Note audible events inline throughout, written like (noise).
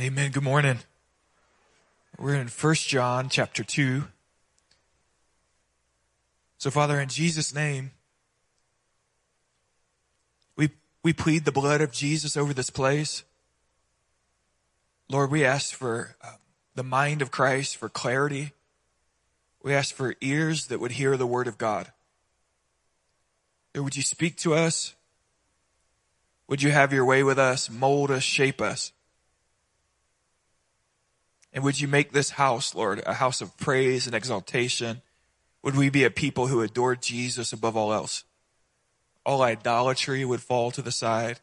Amen. Good morning. We're in 1 John chapter 2. So Father, in Jesus' name, we, we plead the blood of Jesus over this place. Lord, we ask for uh, the mind of Christ, for clarity. We ask for ears that would hear the word of God. Lord, would you speak to us? Would you have your way with us, mold us, shape us? And would you make this house, Lord, a house of praise and exaltation? Would we be a people who adore Jesus above all else? All idolatry would fall to the side.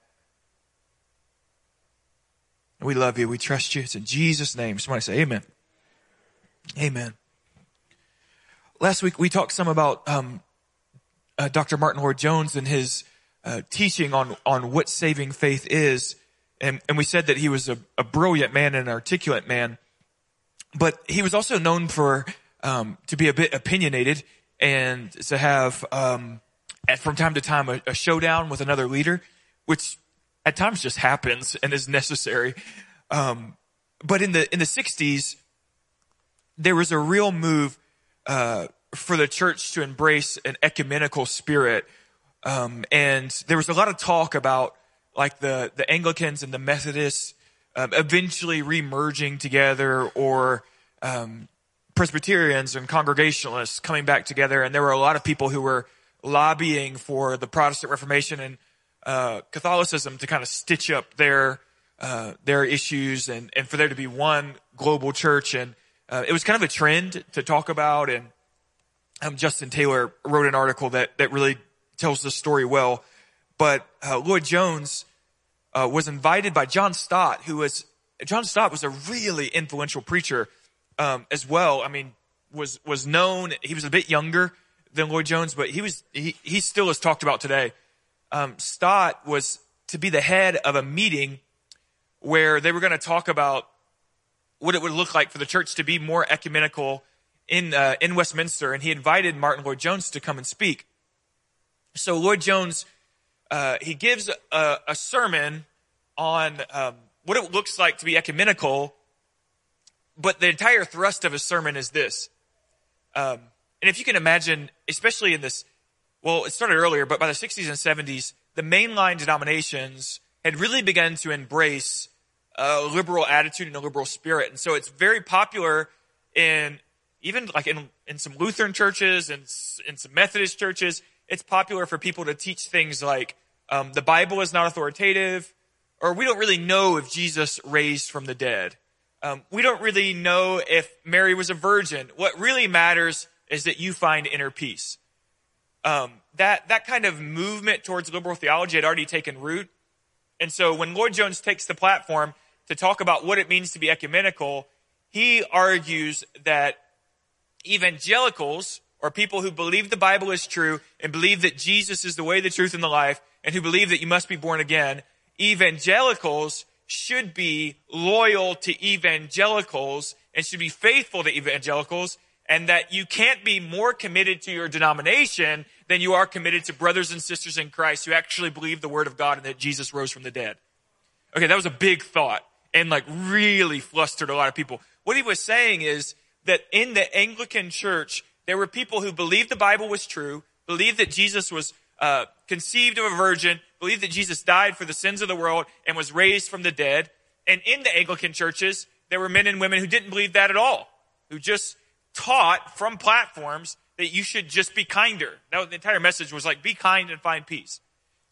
And we love you. We trust you. It's in Jesus' name. Somebody say amen. Amen. Last week we talked some about um, uh, Dr. Martyn Lloyd-Jones and his uh, teaching on on what saving faith is, and and we said that he was a, a brilliant man and an articulate man but he was also known for um, to be a bit opinionated and to have um, at, from time to time a, a, showdown with another leader, which at times just happens and is necessary. Um, but in the in the '60s, there was a real move uh, for the church to embrace an ecumenical spirit, um, and there was a lot of talk about like the the Anglicans and the Methodists um, eventually remerging together or um, Presbyterians and Congregationalists coming back together. And there were a lot of people who were lobbying for the Protestant Reformation and uh, Catholicism to kind of stitch up their uh, their issues and, and for there to be one global church. And uh, it was kind of a trend to talk about. And um, Justin Taylor wrote an article that that really tells the story well. But uh, Lloyd-Jones uh, was invited by John Stott, who was John Stott was a really influential preacher um, as well. I mean, was was known. He was a bit younger than Lloyd-Jones, but he was he he still is talked about today. Um, Stott was to be the head of a meeting where they were going to talk about what it would look like for the church to be more ecumenical in uh, in Westminster, and he invited Martyn Lloyd-Jones to come and speak. So Lloyd-Jones uh, he gives a, a sermon on um, what it looks like to be ecumenical, but the entire thrust of his sermon is this. Um, and if you can imagine, especially in this, well, it started earlier, but by the 60s and 70s, the mainline denominations had really begun to embrace a liberal attitude and a liberal spirit. And so it's very popular in even like in, in some Lutheran churches and in some Methodist churches. It's popular for people to teach things like um, the Bible is not authoritative, or we don't really know if Jesus raised from the dead. Um, we don't really know if Mary was a virgin. What really matters is that you find inner peace. Um, that that kind of movement towards liberal theology had already taken root, and so when Lloyd-Jones takes the platform to talk about what it means to be ecumenical, he argues that evangelicals or people who believe the Bible is true and believe that Jesus is the way, the truth, and the life and who believe that you must be born again, evangelicals should be loyal to evangelicals and should be faithful to evangelicals and that you can't be more committed to your denomination than you are committed to brothers and sisters in Christ who actually believe the word of God and that Jesus rose from the dead. Okay, that was a big thought and like really flustered a lot of people. What he was saying is that in the Anglican church, there were people who believed the Bible was true, believed that Jesus was uh, conceived of a virgin, believed that Jesus died for the sins of the world and was raised from the dead. And in the Anglican churches, there were men and women who didn't believe that at all, who just taught from platforms that you should just be kinder. That the entire message was like, be kind and find peace.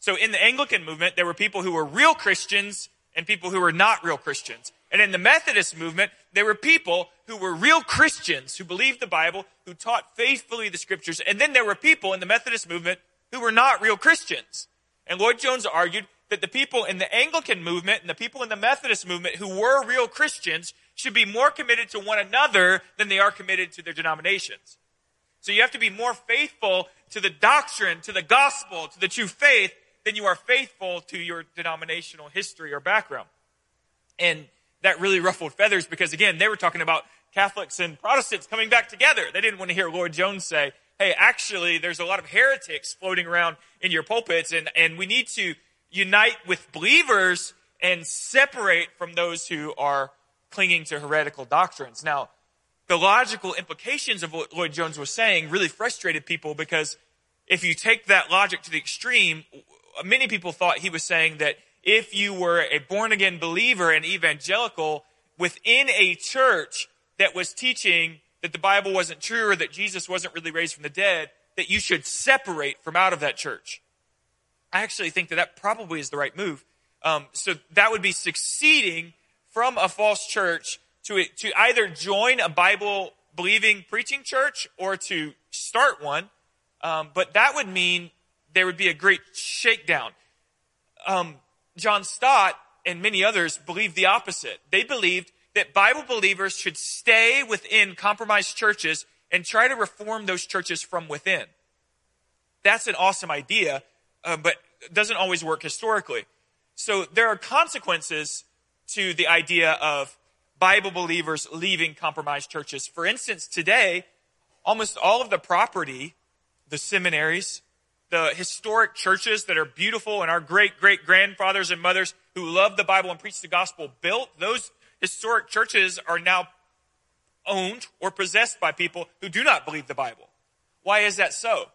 So in the Anglican movement, there were people who were real Christians and people who were not real Christians. And in the Methodist movement, there were people who were real Christians who believed the Bible, who taught faithfully the scriptures. And then there were people in the Methodist movement who were not real Christians. And Lloyd-Jones argued that the people in the Anglican movement and the people in the Methodist movement who were real Christians should be more committed to one another than they are committed to their denominations. So you have to be more faithful to the doctrine, to the gospel, to the true faith than you are faithful to your denominational history or background. And that really ruffled feathers because again, they were talking about Catholics and Protestants coming back together. They didn't want to hear Lloyd-Jones say, hey, actually, there's a lot of heretics floating around in your pulpits, and, and we need to unite with believers and separate from those who are clinging to heretical doctrines. Now, the logical implications of what Lloyd Jones was saying really frustrated people because if you take that logic to the extreme, many people thought he was saying that if you were a born again believer and evangelical within a church that was teaching that the Bible wasn't true or that Jesus wasn't really raised from the dead, that you should separate from out of that church. I actually think that that probably is the right move. Um, so that would be succeeding from a false church to, to either join a Bible believing preaching church or to start one. Um, but that would mean there would be a great shakedown. Um, John Stott and many others believed the opposite. They believed that Bible believers should stay within compromised churches and try to reform those churches from within. That's an awesome idea, uh, but doesn't always work historically. So there are consequences to the idea of Bible believers leaving compromised churches. For instance, today, almost all of the property, the seminaries, the historic churches that are beautiful and our great great grandfathers and mothers who loved the Bible and preached the gospel built, those historic churches are now owned or possessed by people who do not believe the Bible. Why is that so?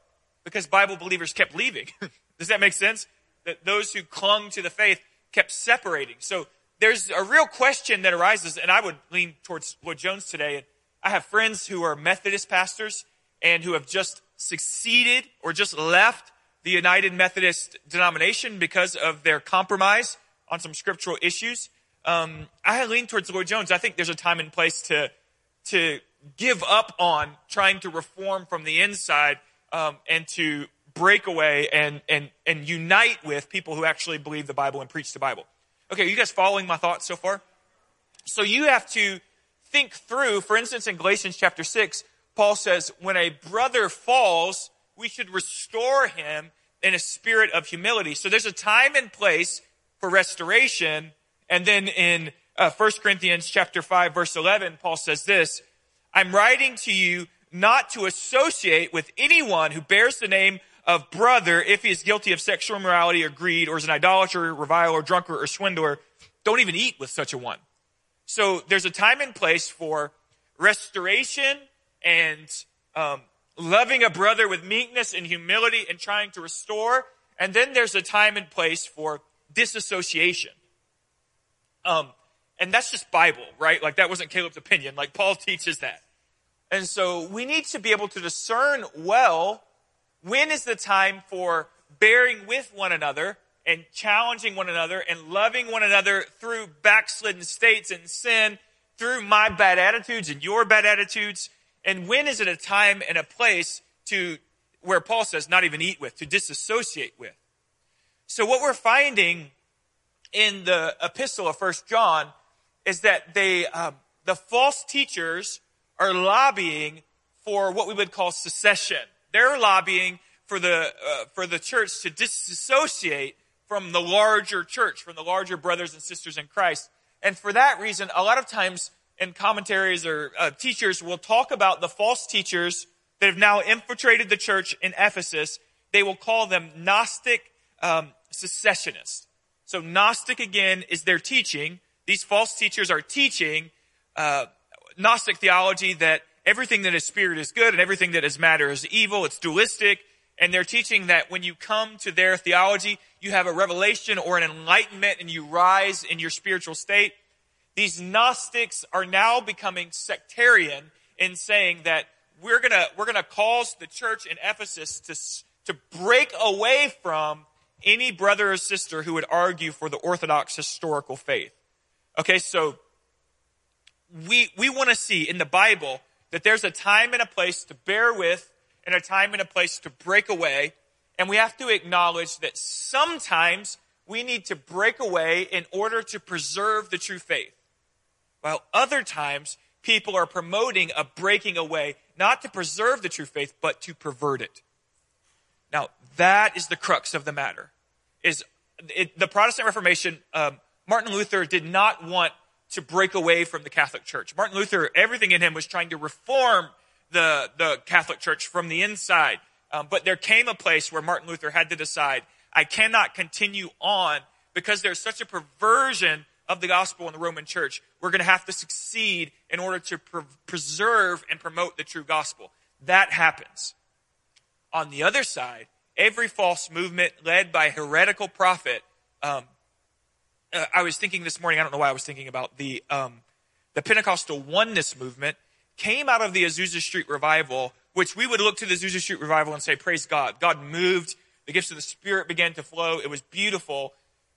Because Bible believers kept leaving. (laughs) Does that make sense? That those who clung to the faith kept separating. So there's a real question that arises, and I would lean towards Lloyd Jones today. I have friends who are Methodist pastors and who have just succeeded or just left the United Methodist denomination because of their compromise on some scriptural issues. Um, I lean towards Lloyd Jones. I think there's a time and place to to give up on trying to reform from the inside um, and to break away and and and unite with people who actually believe the Bible and preach the Bible. Okay, you guys following my thoughts so far? So you have to think through, for instance, in Galatians chapter 6, Paul says, when a brother falls, we should restore him in a spirit of humility. So there's a time and place for restoration. And then in uh, 1 Corinthians chapter 5 verse 11, Paul says this, I'm writing to you not to associate with anyone who bears the name of brother if he is guilty of sexual immorality or greed or is an idolater, reviler, drunkard, or swindler. Don't even eat with such a one. So there's a time and place for restoration and um, loving a brother with meekness and humility and trying to restore. And then there's a time and place for disassociation. Um, and that's just Bible, right? Like that wasn't Caleb's opinion. Like Paul (laughs) teaches that. And so we need to be able to discern well when is the time for bearing with one another and challenging one another and loving one another through backslidden states and sin, through my bad attitudes and your bad attitudes? And when is it a time and a place to, where Paul says, not even eat with, to disassociate with? So what we're finding in the epistle of First John is that they, um, the false teachers are lobbying for what we would call secession. They're lobbying for the, uh, for the church to disassociate from the larger church, from the larger brothers and sisters in Christ. And for that reason, a lot of times in commentaries or uh, teachers will talk about the false teachers that have now infiltrated the church in Ephesus. They will call them Gnostic um, secessionists. So Gnostic again is their teaching. These false teachers are teaching uh, Gnostic theology that everything that is spirit is good and everything that is matter is evil. It's dualistic. And they're teaching that when you come to their theology, you have a revelation or an enlightenment and you rise in your spiritual state. These Gnostics are now becoming sectarian in saying that we're gonna, we're gonna cause the church in Ephesus to, to break away from any brother or sister who would argue for the Orthodox historical faith. Okay, so we, we want to see in the Bible that there's a time and a place to bear with and a time and a place to break away. And we have to acknowledge that sometimes we need to break away in order to preserve the true faith. While other times people are promoting a breaking away, not to preserve the true faith, but to pervert it. Now, that is the crux of the matter. Is it, the Protestant Reformation, um, Martin Luther did not want to break away from the Catholic Church. Martin Luther, everything in him was trying to reform the, the Catholic Church from the inside. Um, but there came a place where Martin Luther had to decide, I cannot continue on because there's such a perversion of the gospel in the Roman church, we're going to have to succeed in order to pre- preserve and promote the true gospel. That happens. On the other side, every false movement led by heretical prophet, um, uh, I was thinking this morning, I don't know why I was thinking about the, um, the Pentecostal oneness movement came out of the Azusa Street revival, which we would look to the Azusa Street revival and say, praise God. God moved. The gifts of the Spirit began to flow. It was beautiful.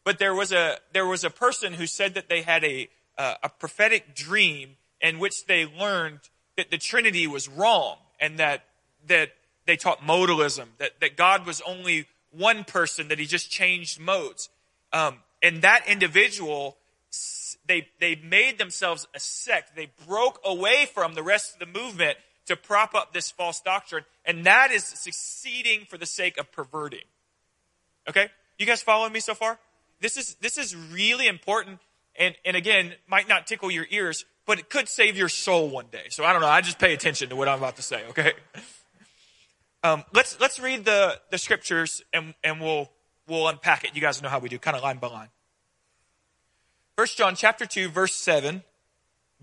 But there was a, there was a person who said that they had a, uh, a prophetic dream in which they learned that the Trinity was wrong and that, that they taught modalism, that, that God was only one person, that he just changed modes. Um, and that individual, they, they made themselves a sect. They broke away from the rest of the movement to prop up this false doctrine. And that is succeeding for the sake of perverting. Okay? You guys following me so far? This is, this is really important. And, and again, might not tickle your ears, but it could save your soul one day. So I don't know. I just pay attention to what I'm about to say. Okay? (laughs) Um, let's, let's read the, the scriptures and, and we'll, we'll unpack it. You guys know how we do, kind of line by line. First John chapter 2 verse 7.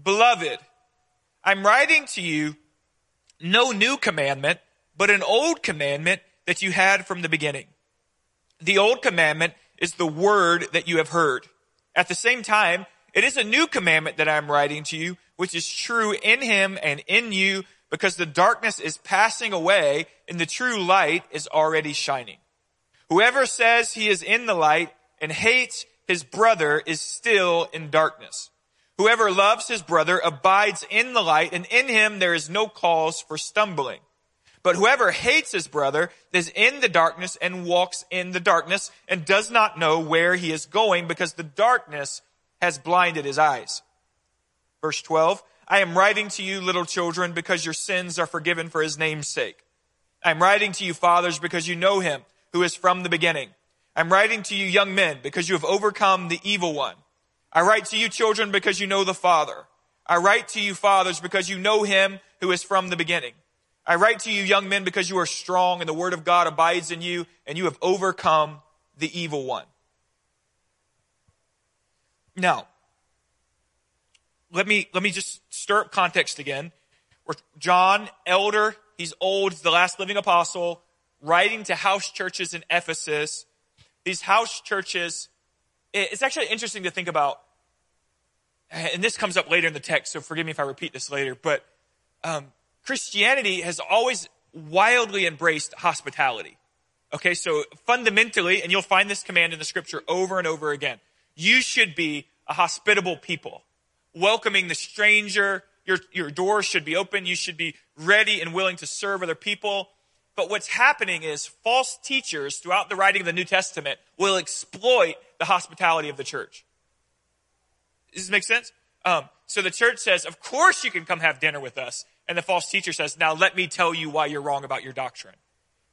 Beloved, I'm writing to you no new commandment, but an old commandment that you had from the beginning. The old commandment is the word that you have heard. At the same time, it is a new commandment that I'm writing to you, which is true in him and in you because the darkness is passing away and the true light is already shining. Whoever says he is in the light and hates his brother is still in darkness. Whoever loves his brother abides in the light and in him there is no cause for stumbling. But whoever hates his brother is in the darkness and walks in the darkness and does not know where he is going because the darkness has blinded his eyes. Verse 12, I am writing to you, little children, because your sins are forgiven for his name's sake. I am writing to you, fathers, because you know him who is from the beginning. I'm writing to you, young men, because you have overcome the evil one. I write to you, children, because you know the Father. I write to you, fathers, because you know him who is from the beginning. I write to you, young men, because you are strong and the word of God abides in you and you have overcome the evil one. Now, let me, let me just stir up context again. John, elder, he's old, he's the last living apostle, writing to house churches in Ephesus. These house churches, it's actually interesting to think about, and this comes up later in the text, so forgive me if I repeat this later, but um, Christianity has always wildly embraced hospitality. Okay, so fundamentally, and you'll find this command in the scripture over and over again, you should be a hospitable people, welcoming the stranger. Your, your doors should be open. You should be ready and willing to serve other people. But what's happening is false teachers throughout the writing of the New Testament will exploit the hospitality of the church. Does this make sense? Um, so the church says, of course you can come have dinner with us. And the false teacher says, now let me tell you why you're wrong about your doctrine.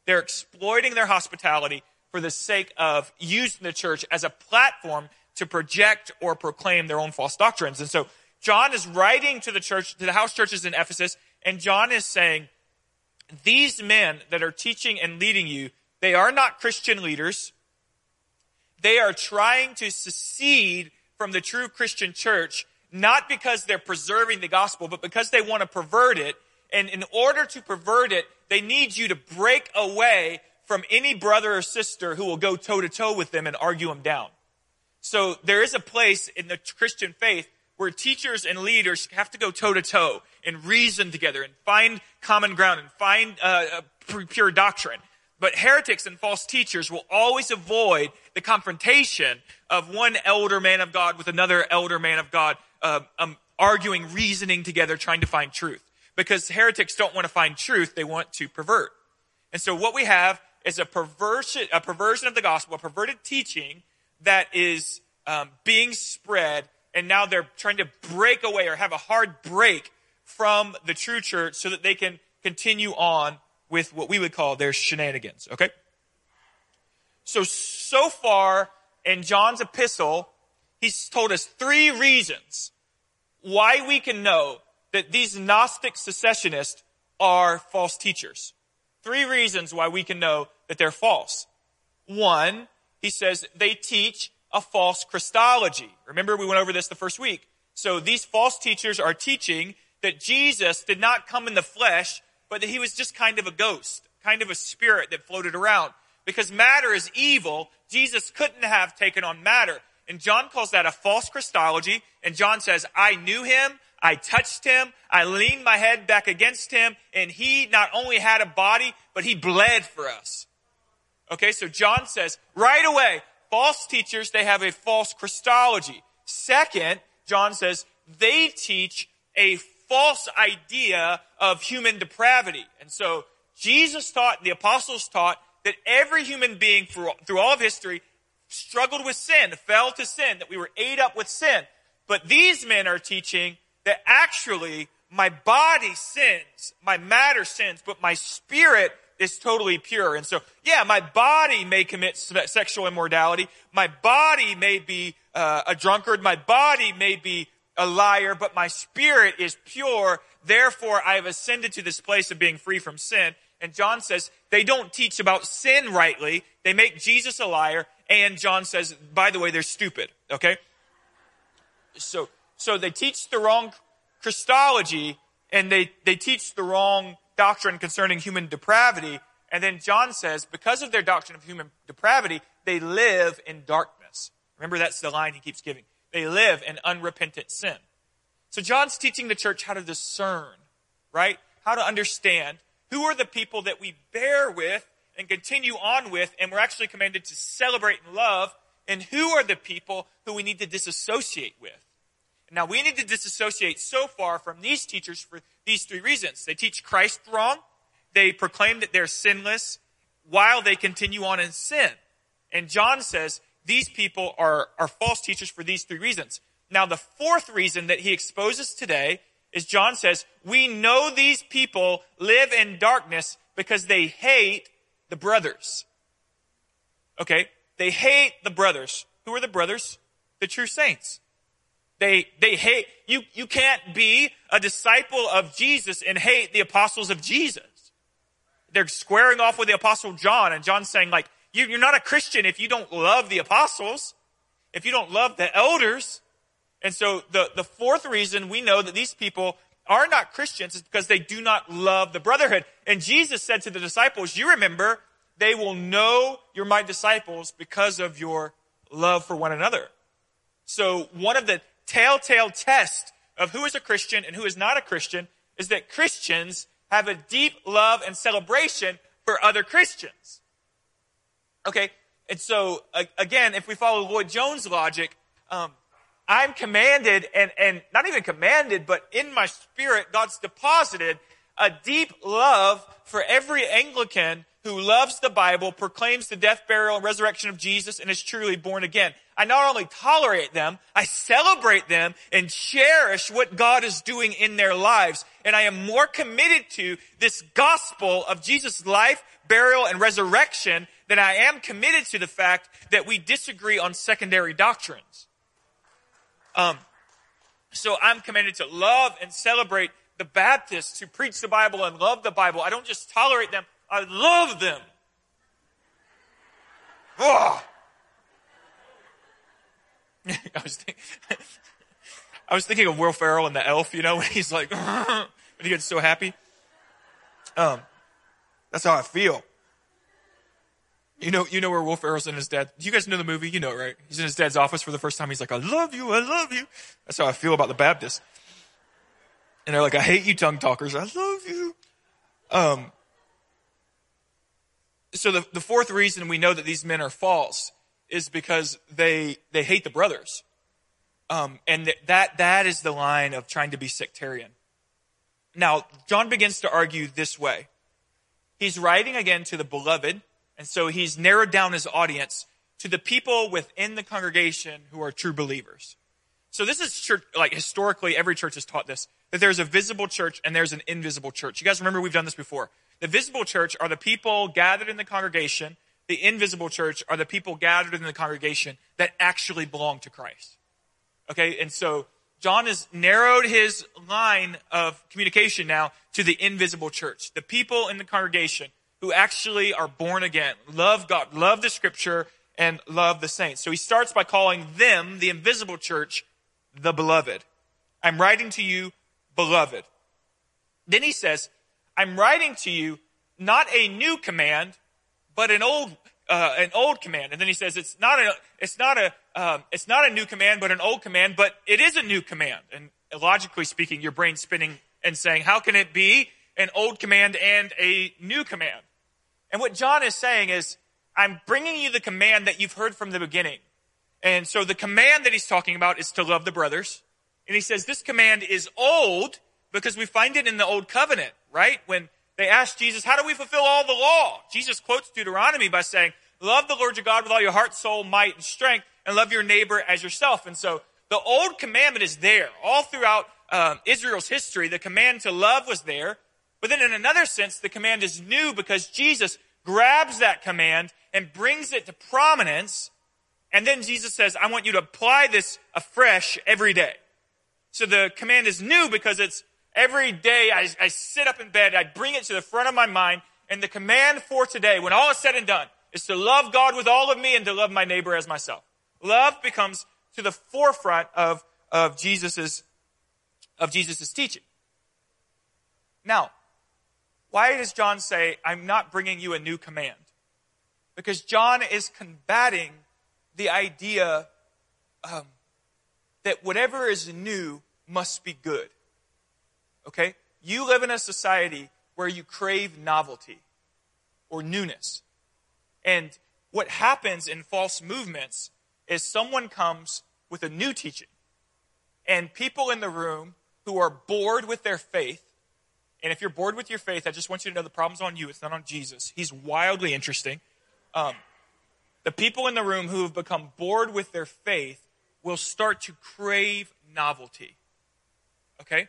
They're exploiting their hospitality for the sake of using the church as a platform to project or proclaim their own false doctrines. And so John is writing to the church, to the house churches in Ephesus, and John is saying, these men that are teaching and leading you, they are not Christian leaders. They are trying to secede from the true Christian church not because they're preserving the gospel, but because they want to pervert it. And in order to pervert it, they need you to break away from any brother or sister who will go toe to toe with them and argue them down. So there is a place in the Christian faith where teachers and leaders have to go toe to toe and reason together and find common ground and find uh, pure doctrine. But heretics and false teachers will always avoid the confrontation of one elder man of God with another elder man of God uh, um, arguing, reasoning together, trying to find truth. Because heretics don't want to find truth, they want to pervert. And so what we have is a perversion, a perversion of the gospel, a perverted teaching that is um, being spread, and now they're trying to break away or have a hard break from the true church so that they can continue on with what we would call their shenanigans. Okay? So, so far in John's epistle, he's told us three reasons why we can know that these Gnostic secessionists are false teachers. Three reasons why we can know that they're false. One, he says they teach a false Christology. Remember, we went over this the first week. So these false teachers are teaching that Jesus did not come in the flesh, but that he was just kind of a ghost, kind of a spirit that floated around. Because matter is evil, Jesus couldn't have taken on matter. And John calls that a false Christology. And John says, I knew him, I touched him, I leaned my head back against him, and he not only had a body, but he bled for us. Okay, so John says, right away, false teachers, they have a false Christology. Second, John says, they teach a false idea of human depravity. And so Jesus taught, the apostles taught, that every human being through, all of history struggled with sin, fell to sin, that we were ate up with sin. But these men are teaching that actually my body sins, my matter sins, but my spirit is totally pure. And so, yeah, my body may commit sexual immorality. My body may be uh, a drunkard. My body may be a liar, but my spirit is pure. Therefore, I have ascended to this place of being free from sin. And John says they don't teach about sin rightly. They make Jesus a liar. And John says, by the way, they're stupid. Okay? So, so they teach the wrong Christology and they, they teach the wrong doctrine concerning human depravity. And then John says, because of their doctrine of human depravity, they live in darkness. Remember, that's the line he keeps giving. They live in unrepentant sin. So John's teaching the church how to discern, right? How to understand who are the people that we bear with and continue on with, and we're actually commanded to celebrate and love, and who are the people who we need to disassociate with. Now, we need to disassociate so far from these teachers for these three reasons. They teach Christ wrong, they proclaim that they're sinless while they continue on in sin. And John says these people are, are false teachers for these three reasons. Now, the fourth reason that he exposes today is John says, we know these people live in darkness because they hate the brothers. Okay? They hate the brothers. Who are the brothers? The true saints. They, they hate, you, you can't be a disciple of Jesus and hate the apostles of Jesus. They're squaring off with the apostle John and John's saying like, you, you're not a Christian if you don't love the apostles, if you don't love the elders. And so the, the fourth reason we know that these people are not Christians is because they do not love the brotherhood. And Jesus said to the disciples, you remember, they will know you're my disciples because of your love for one another. So one of the telltale tests of who is a Christian and who is not a Christian is that Christians have a deep love and celebration for other Christians. Okay, and so again, if we follow Lloyd Jones' logic, um, I'm commanded and, and not even commanded, but in my spirit, God's deposited a deep love for every Anglican who loves the Bible, proclaims the death, burial, and resurrection of Jesus, and is truly born again. I not only tolerate them, I celebrate them and cherish what God is doing in their lives. And I am more committed to this gospel of Jesus' life, burial, and resurrection than I am committed to the fact that we disagree on secondary doctrines. Um, so I'm commanded to love and celebrate the Baptists who preach the Bible and love the Bible. I don't just tolerate them, I love them. Oh. (laughs) I was thinking, (laughs) I was thinking of Will Ferrell and the elf, you know, (laughs) when he's like, when he gets so happy. Um, that's how I feel. You know, you know where Wolf Ferrell's in his dad. You guys know the movie? You know, right? He's in his dad's office for the first time. He's like, I love you. I love you. That's how I feel about the Baptists. And they're like, I hate you tongue talkers. I love you. Um, so the, the fourth reason we know that these men are false is because they, they hate the brothers. Um, and th- that, that is the line of trying to be sectarian. Now, John begins to argue this way. He's writing again to the beloved, and so he's narrowed down his audience to the people within the congregation who are true believers. So this is church, like historically, every church has taught this, that there's a visible church and there's an invisible church. You guys remember we've done this before. The visible church are the people gathered in the congregation. The invisible church are the people gathered in the congregation that actually belong to Christ. Okay, and so John has narrowed his line of communication now to the invisible church, the people in the congregation who actually are born again, love God, love the scripture, and love the saints. So he starts by calling them, the invisible church, the beloved. I'm writing to you, beloved. Then he says, I'm writing to you not a new command, but an old uh, an old command. And then he says it's not a it's not a um, it's not a new command, but an old command. But it is a new command. And logically speaking, your brain spinning and saying, how can it be an old command and a new command? And what John is saying is, I'm bringing you the command that you've heard from the beginning. And so the command that he's talking about is to love the brothers. And he says this command is old because we find it in the old covenant, right? When they asked Jesus, how do we fulfill all the law? Jesus quotes Deuteronomy by saying, love the Lord your God with all your heart, soul, might, and strength, and love your neighbor as yourself. And so the old commandment is there all throughout um, Israel's history. The command to love was there. But then in another sense, the command is new because Jesus grabs that command and brings it to prominence. And then Jesus says, I want you to apply this afresh every day. So the command is new because it's every day I, I sit up in bed, I bring it to the front of my mind, and the command for today, when all is said and done, is to love God with all of me and to love my neighbor as myself. Love becomes to the forefront of, of Jesus's, of Jesus's teaching. Now, why does John say, I'm not bringing you a new command? Because John is combating the idea um, that whatever is new must be good. Okay? You live in a society where you crave novelty or newness. And what happens in false movements is someone comes with a new teaching. And people in the room who are bored with their faith and if you're bored with your faith, I just want you to know the problem's on you. It's not on Jesus. He's wildly interesting. Um, the people in the room who have become bored with their faith will start to crave novelty. Okay?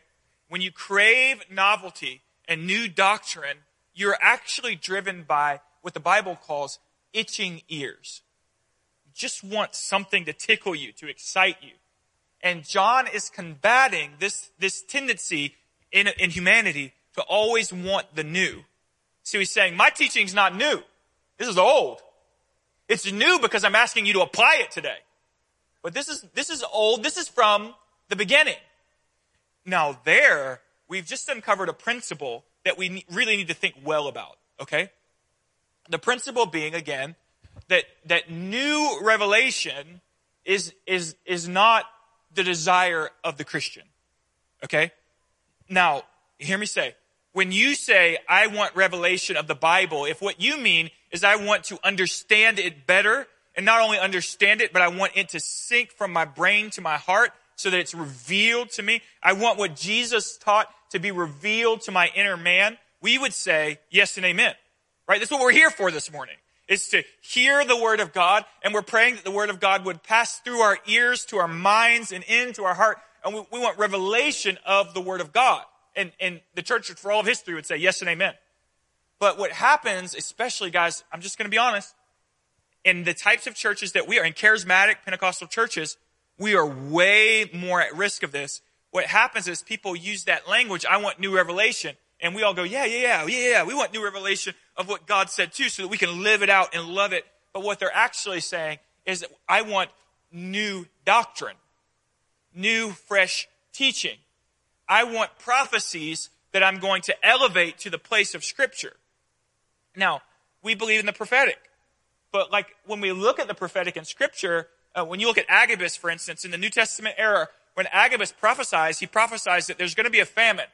When you crave novelty and new doctrine, you're actually driven by what the Bible calls itching ears. You just want something to tickle you, to excite you. And John is combating this, this tendency in, in humanity to always want the new. So he's saying, my teaching's not new. This is old. It's new because I'm asking you to apply it today. But this is, this is old. This is from the beginning. Now there, we've just uncovered a principle that we really need to think well about. Okay? The principle being, again, that, that new revelation is, is, is not the desire of the Christian. Okay? Now, hear me say, when you say, I want revelation of the Bible, if what you mean is I want to understand it better, and not only understand it, but I want it to sink from my brain to my heart so that it's revealed to me. I want what Jesus taught to be revealed to my inner man. We would say yes and amen. Right? That's what we're here for this morning. Is to hear the word of God, and we're praying that the word of God would pass through our ears to our minds and into our heart. And we, we want revelation of the word of God and, and the church for all of history would say yes and amen. But what happens, especially guys, I'm just going to be honest, in the types of churches that we are, in charismatic Pentecostal churches, we are way more at risk of this. What happens is people use that language, I want new revelation. And we all go, yeah, yeah, yeah, yeah, yeah. We want new revelation of what God said too so that we can live it out and love it. But what they're actually saying is that I want new doctrine, new, fresh teaching. I want prophecies that I'm going to elevate to the place of Scripture. Now, we believe in the prophetic. But like when we look at the prophetic in Scripture, uh, when you look at Agabus, for instance, in the New Testament era, when Agabus prophesies, he prophesies that there's going to be a famine.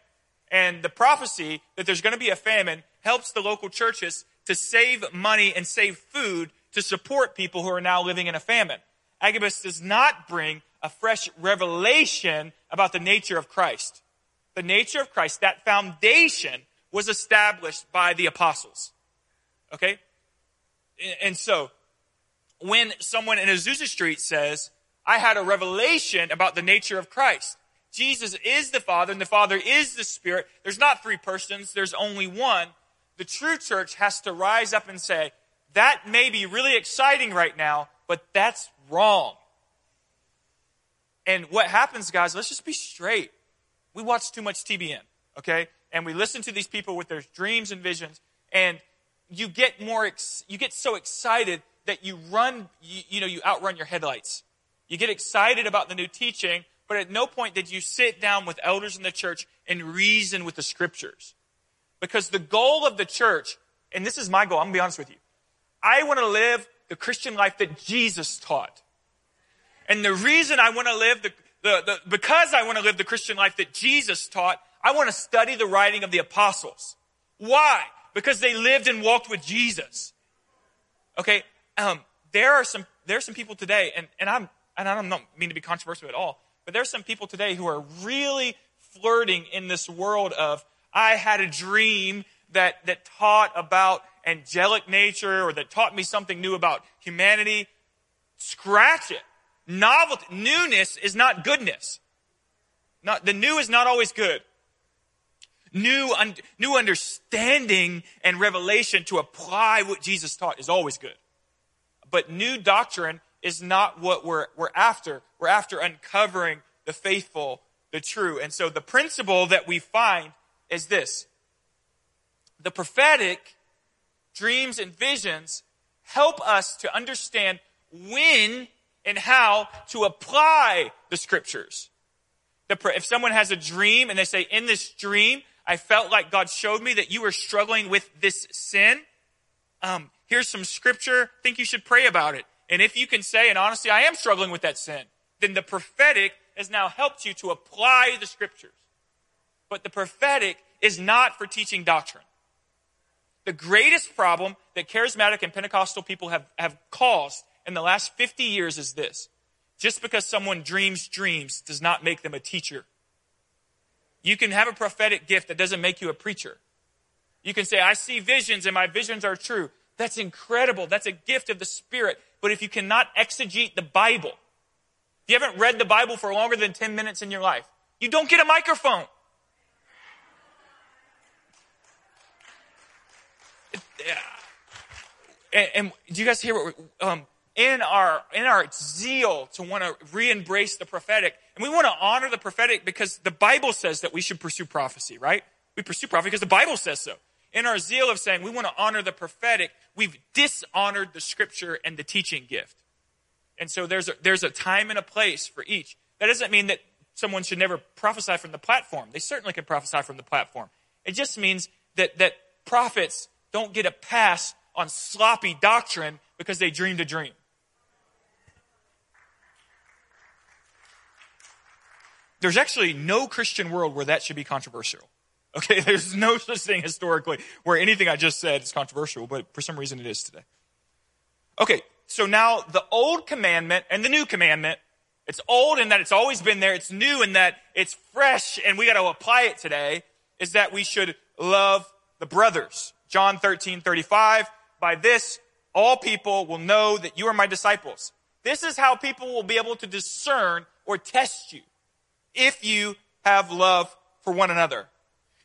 And the prophecy that there's going to be a famine helps the local churches to save money and save food to support people who are now living in a famine. Agabus does not bring a fresh revelation about the nature of Christ. The nature of Christ, that foundation was established by the apostles. Okay? And so, when someone in Azusa Street says, I had a revelation about the nature of Christ. Jesus is the Father and the Father is the Spirit. There's not three persons, there's only one. The true church has to rise up and say, that may be really exciting right now, but that's wrong. And what happens, guys, let's just be straight. We watch too much TBN, okay? And we listen to these people with their dreams and visions, and you get more, ex- you get so excited that you run, you, you know, you outrun your headlights. You get excited about the new teaching, but at no point did you sit down with elders in the church and reason with the scriptures. Because the goal of the church, and this is my goal, I'm gonna be honest with you. I want to live the Christian life that Jesus taught. And the reason I want to live the, the, the, because I want to live the Christian life that Jesus taught, I want to study the writing of the apostles. Why? Because they lived and walked with Jesus. Okay, um, there are some there are some people today, and, and I'm and I don't mean to be controversial at all, but there are some people today who are really flirting in this world of I had a dream that that taught about angelic nature or that taught me something new about humanity. Scratch it. Novelty, newness is not goodness. Not, the new is not always good. New, un, new understanding and revelation to apply what Jesus taught is always good. But new doctrine is not what we're, we're after. We're after uncovering the faithful, the true. And so the principle that we find is this. The prophetic dreams and visions help us to understand when and how to apply the scriptures. if someone has a dream and they say, in this dream, I felt like God showed me that you were struggling with this sin. Um, here's some scripture. Think you should pray about it. And if you can say, and honestly, I am struggling with that sin, then the prophetic has now helped you to apply the scriptures. But the prophetic is not for teaching doctrine. The greatest problem that charismatic and Pentecostal people have, have caused in the last 50 years is this. Just because someone dreams dreams does not make them a teacher. You can have a prophetic gift that doesn't make you a preacher. You can say, I see visions and my visions are true. That's incredible. That's a gift of the Spirit. But if you cannot exegete the Bible, if you haven't read the Bible for longer than 10 minutes in your life, you don't get a microphone. Yeah. And, and do you guys hear what um, in our in our zeal to want to re-embrace the prophetic, and we want to honor the prophetic because the Bible says that we should pursue prophecy, right? We pursue prophecy because the Bible says so. In our zeal of saying we want to honor the prophetic, we've dishonored the scripture and the teaching gift. And so there's a, there's a time and a place for each. That doesn't mean that someone should never prophesy from the platform. They certainly can prophesy from the platform. It just means that, that prophets don't get a pass on sloppy doctrine because they dreamed a dream. There's actually no Christian world where that should be controversial. Okay, (laughs) there's no such thing historically where anything I just said is controversial, but for some reason it is today. Okay, so now the old commandment and the new commandment, it's old in that it's always been there, it's new in that it's fresh and we got to apply it today, is that we should love the brothers. John 13, 35, by this all people will know that you are my disciples. This is how people will be able to discern or test you if you have love for one another.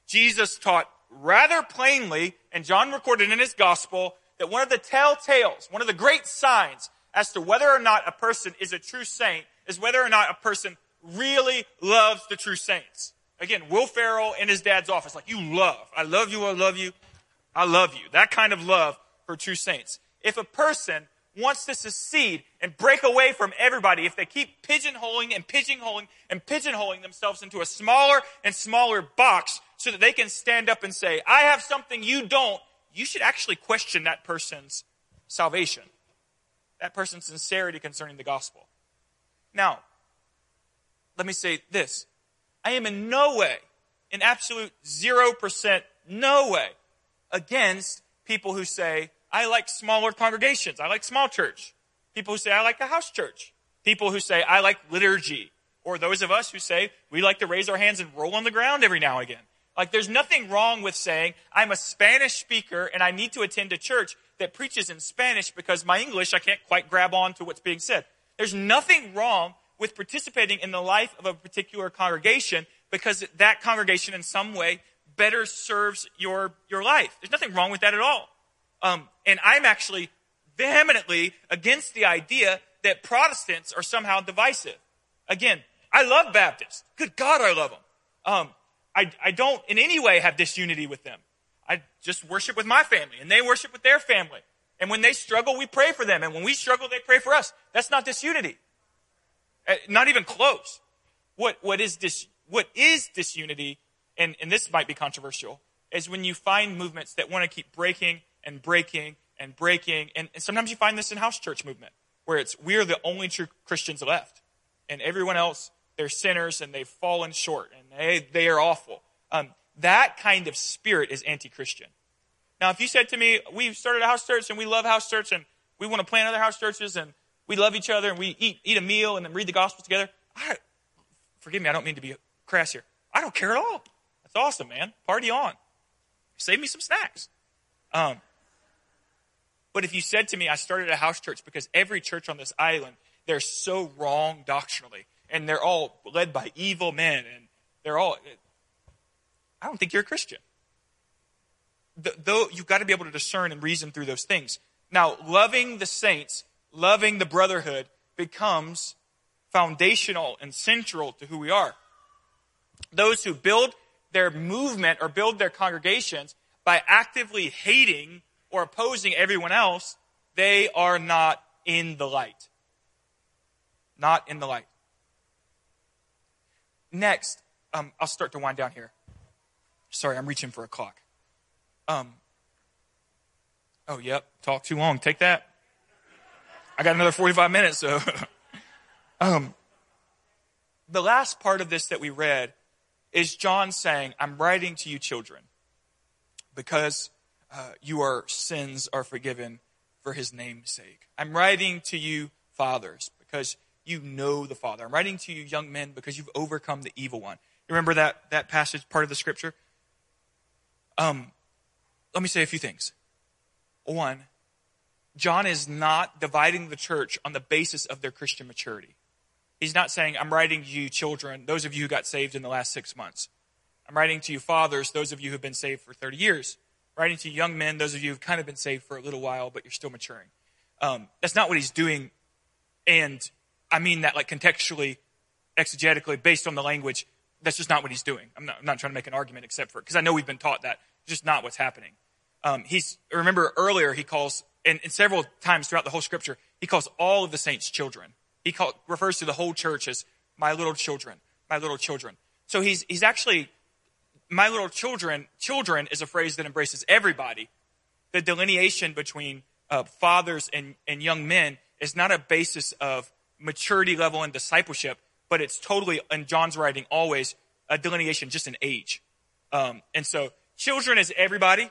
Jesus taught rather plainly, and John recorded in his gospel, that one of the telltales, one of the great signs as to whether or not a person is a true saint is whether or not a person really loves the true saints. Again, Will Ferrell in his dad's office, like, you love. I love you, I love you, I love you. That kind of love for true saints. If a person wants to secede and break away from everybody, if they keep pigeonholing and pigeonholing and pigeonholing themselves into a smaller and smaller box so that they can stand up and say, I have something you don't, you should actually question that person's salvation, that person's sincerity concerning the gospel. Now, let me say this. I am in no way, in absolute 0%, no way, against people who say, I like smaller congregations. I like small church. People who say, I like a house church. People who say, I like liturgy. Or those of us who say, we like to raise our hands and roll on the ground every now and again. Like, there's nothing wrong with saying, I'm a Spanish speaker and I need to attend a church that preaches in Spanish because my English, I can't quite grab on to what's being said. There's nothing wrong with participating in the life of a particular congregation because that congregation in some way better serves your, your life. There's nothing wrong with that at all. Um, and I'm actually vehemently against the idea that Protestants are somehow divisive. Again, I love Baptists. Good God, I love them. Um, I, I don't in any way have disunity with them. I just worship with my family and they worship with their family. And when they struggle, we pray for them. And when we struggle, they pray for us. That's not disunity. Uh, not even close. What, what is dis, what is disunity, and, and this might be controversial, is when you find movements that want to keep breaking and breaking and breaking. And, and sometimes you find this in house church movement, where it's we're the only true Christians left. And everyone else, they're sinners and they've fallen short and they, they are awful. Um, that kind of spirit is anti Christian. Now, if you said to me, we've started a house church and we love house church and we want to plant other house churches and we love each other and we eat, eat a meal and then read the gospel together, I, forgive me, I don't mean to be crass here. I don't care at all. That's awesome, man. Party on. Save me some snacks. Um, but if you said to me, I started a house church because every church on this island, they're so wrong doctrinally and they're all led by evil men and they're all, I don't think you're a Christian. Though you've got to be able to discern and reason through those things. Now, loving the saints, loving the brotherhood becomes foundational and central to who we are. Those who build their movement or build their congregations by actively hating or opposing everyone else, they are not in the light. Not in the light. Next, um, I'll start to wind down here. Sorry, I'm reaching for a clock. Um, oh, yep, talk too long. Take that. I got another 45 minutes, so. (laughs) um, the last part of this that we read is John saying, I'm writing to you, children, because uh, your sins are forgiven for his name's sake. I'm writing to you, fathers, because you know the Father. I'm writing to you, young men, because you've overcome the evil one. Remember that, that passage, part of the scripture? Um, let me say a few things. One, John is not dividing the church on the basis of their Christian maturity. He's not saying, I'm writing to you, children, those of you who got saved in the last six months. I'm writing to you, fathers, those of you who have been saved for 30 years. Writing to young men, those of you who've kind of been saved for a little while, but you're still maturing. Um, that's not what he's doing. And I mean that like contextually, exegetically, based on the language. That's just not what he's doing. I'm not, I'm not trying to make an argument except for, because I know we've been taught that. It's just not what's happening. Um, he's, remember earlier he calls, and, and, several times throughout the whole scripture, he calls all of the saints children. He call, refers to the whole church as my little children, my little children. So he's, he's actually, my little children, children is a phrase that embraces everybody. The delineation between uh, fathers and, and young men is not a basis of maturity level and discipleship, but it's totally, in John's writing, always a delineation, just an age. Um, and so children is everybody.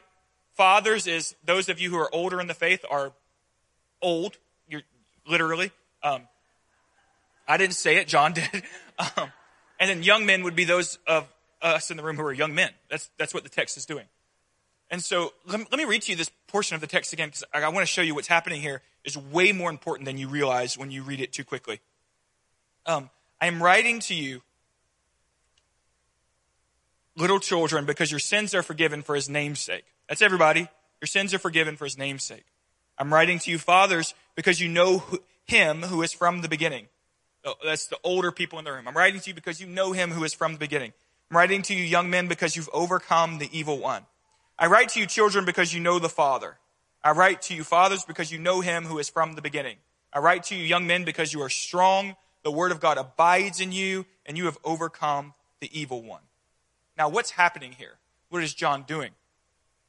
Fathers is those of you who are older in the faith are old, you're literally. Um, I didn't say it, John (laughs) did. Um, and then young men would be those of us in the room who are young men. That's, that's what the text is doing. And so let me, let me read to you this portion of the text again because I, I want to show you what's happening here is way more important than you realize when you read it too quickly. Um, I am writing to you, little children, because your sins are forgiven for his name's sake. That's everybody. Your sins are forgiven for his name's sake. I'm writing to you, fathers, because you know him who is from the beginning. Oh, that's the older people in the room. I'm writing to you because you know him who is from the beginning. I'm writing to you, young men, because you've overcome the evil one. I write to you, children, because you know the Father. I write to you, fathers, because you know him who is from the beginning. I write to you, young men, because you are strong. The word of God abides in you, and you have overcome the evil one. Now, what's happening here? What is John doing?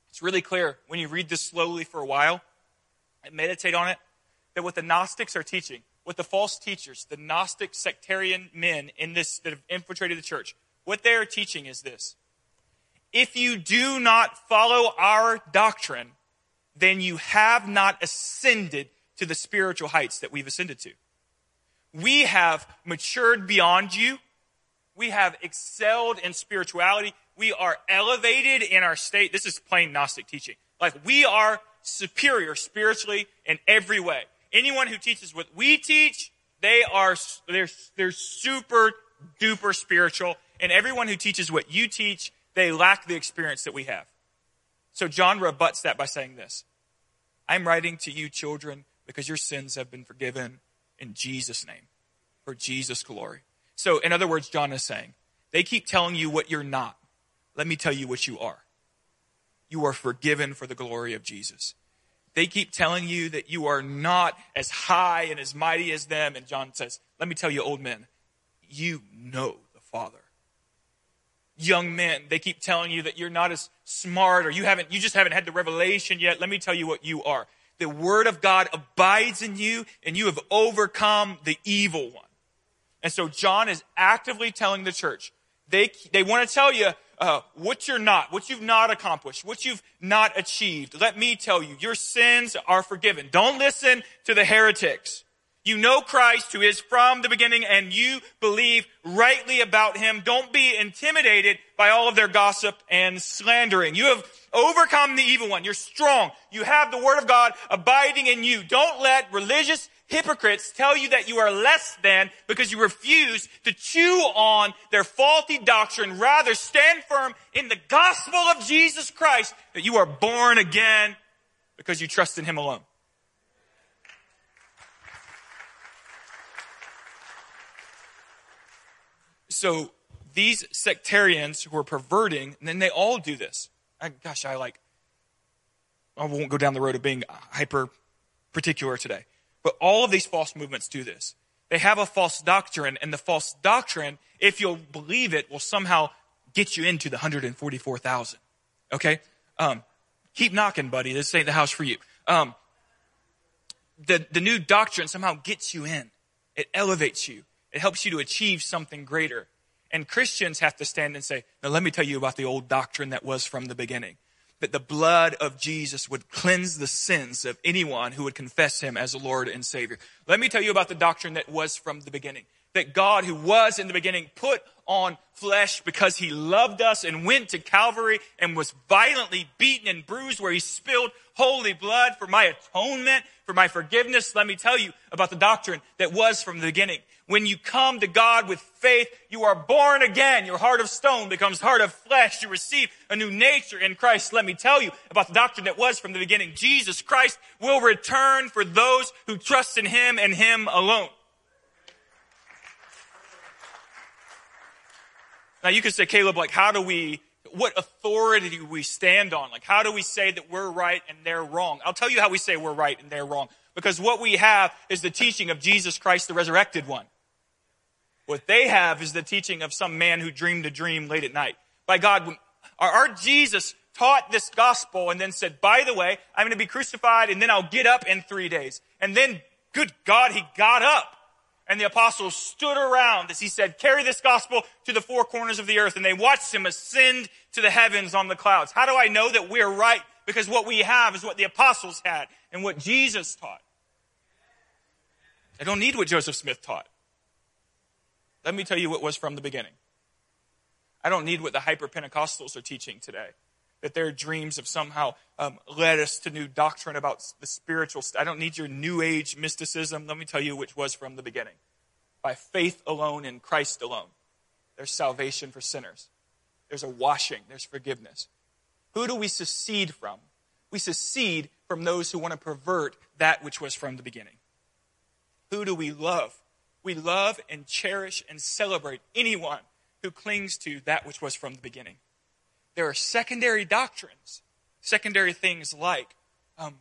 It's really clear when you read this slowly for a while and meditate on it that what the Gnostics are teaching what the false teachers, the Gnostic sectarian men in this that have infiltrated the church, what they are teaching is this. If you do not follow our doctrine, then you have not ascended to the spiritual heights that we've ascended to. We have matured beyond you. We have excelled in spirituality. We are elevated in our state. This is plain Gnostic teaching. Like we are superior spiritually in every way anyone who teaches what we teach, they are, they're, they're super duper spiritual. And everyone who teaches what you teach, they lack the experience that we have. So John rebuts that by saying this. I'm writing to you, children, because your sins have been forgiven in Jesus' name, for Jesus' glory. So, in other words, John is saying, they keep telling you what you're not. Let me tell you what you are. You are forgiven for the glory of Jesus. they keep telling you that you are not as high and as mighty as them. And John says, Let me tell you, old men, you know the Father. Young men, they keep telling you that you're not as smart or you haven't, you just haven't had the revelation yet. Let me tell you what you are. The Word of God abides in you and you have overcome the evil one. And so John is actively telling the church, they, they want to tell you, uh, what you're not, what you've not accomplished, what you've not achieved. Let me tell you, your sins are forgiven. Don't listen to the heretics. You know Christ who is from the beginning and you believe rightly about him. Don't be intimidated by all of their gossip and slandering. You have overcome the evil one. You're strong. You have the word of God abiding in you. Don't let religious hypocrites tell you that you are less than because you refuse to chew on their faulty doctrine. Rather, stand firm in the gospel of Jesus Christ that you are born again because you trust in Him alone. So, these sectarians who are perverting, and then they all do this. I, gosh, I like, I won't go down the road of being hyper particular today. But all of these false movements do this. They have a false doctrine, and the false doctrine, if you'll believe it, will somehow get you into the 144,000. Okay? Um, keep knocking, buddy. This ain't the house for you. Um, the, the new doctrine somehow gets you in. It elevates you. It helps you to achieve something greater. And Christians have to stand and say, now let me tell you about the old doctrine that was from the beginning that the blood of Jesus would cleanse the sins of anyone who would confess him as Lord and Savior. Let me tell you about the doctrine that was from the beginning. That God, who was in the beginning, put on flesh because he loved us and went to Calvary and was violently beaten and bruised where he spilled holy blood for my atonement, for my forgiveness. Let me tell you about the doctrine that was from the beginning. When you come to God with faith, you are born again. Your heart of stone becomes heart of flesh. You receive a new nature in Christ. Let me tell you about the doctrine that was from the beginning. Jesus Christ will return for those who trust in Him and Him alone. Now you could say, Caleb, like, how do we, what authority do we stand on? Like, how do we say that we're right and they're wrong? I'll tell you how we say we're right and they're wrong. Because what we have is the teaching of Jesus Christ, the resurrected one. What they have is the teaching of some man who dreamed a dream late at night. By God, our, Jesus taught this gospel and then said, by the way, I'm going to be crucified and then I'll get up in three days. And then, good God, he got up. And the apostles stood around as he said, carry this gospel to the four corners of the earth. And they watched him ascend to the heavens on the clouds. How do I know that we're right? Because what we have is what the apostles had and what Jesus taught. I don't need what Joseph Smith taught. Let me tell you what was from the beginning. I don't need what the hyper Pentecostals are teaching today. That their dreams have somehow um, led us to new doctrine about the spiritual. St- I don't need your new age mysticism. Let me tell you which was from the beginning. By faith alone in Christ alone, there's salvation for sinners. There's a washing. There's forgiveness. Who do we secede from? We secede from those who want to pervert that which was from the beginning. Who do we love? We love and cherish and celebrate anyone who clings to that which was from the beginning. There are secondary doctrines, secondary things like um,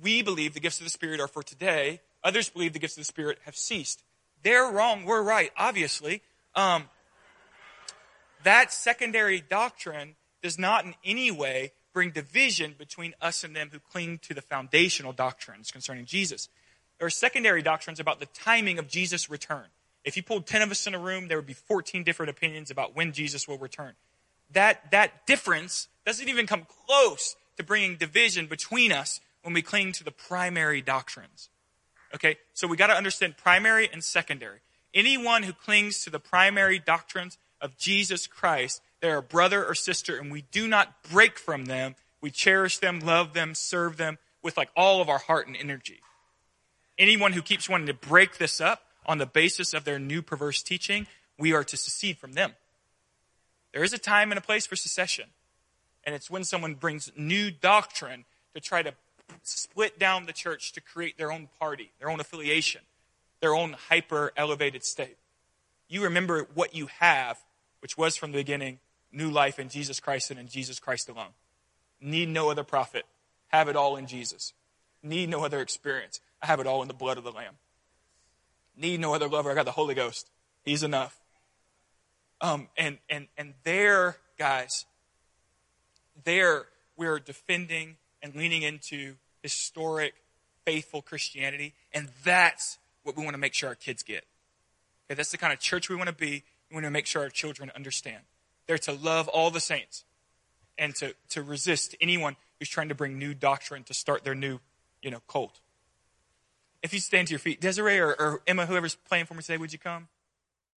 we believe the gifts of the Spirit are for today, others believe the gifts of the Spirit have ceased. They're wrong, we're right, obviously. Um, that secondary doctrine does not in any way bring division between us and them who cling to the foundational doctrines concerning Jesus. There are secondary doctrines about the timing of Jesus' return. If you pulled 10 of us in a room, there would be 14 different opinions about when Jesus will return. That, that difference doesn't even come close to bringing division between us when we cling to the primary doctrines. Okay, so we got to understand primary and secondary. Anyone who clings to the primary doctrines of Jesus Christ, they're a brother or sister, and we do not break from them. We cherish them, love them, serve them with like all of our heart and energy anyone who keeps wanting to break this up on the basis of their new perverse teaching, we are to secede from them. There is a time and a place for secession. And it's when someone brings new doctrine to try to split down the church to create their own party, their own affiliation, their own hyper elevated state. You remember what you have, which was from the beginning new life in Jesus Christ and in Jesus Christ alone. Need no other prophet. Have it all in Jesus. Need no other experience. I have it all in the blood of the Lamb. Need no other lover. I got the Holy Ghost. He's enough. Um, and, and, and there, guys, there we're defending and leaning into historic, faithful Christianity. And that's what we want to make sure our kids get. Okay, that's the kind of church we want to be. We want to make sure our children understand. They're to love all the saints and to, to resist anyone who's trying to bring new doctrine to start their new, you know, cult. If you stand to your feet, Desiree or, or Emma, whoever's playing for me today, would you come?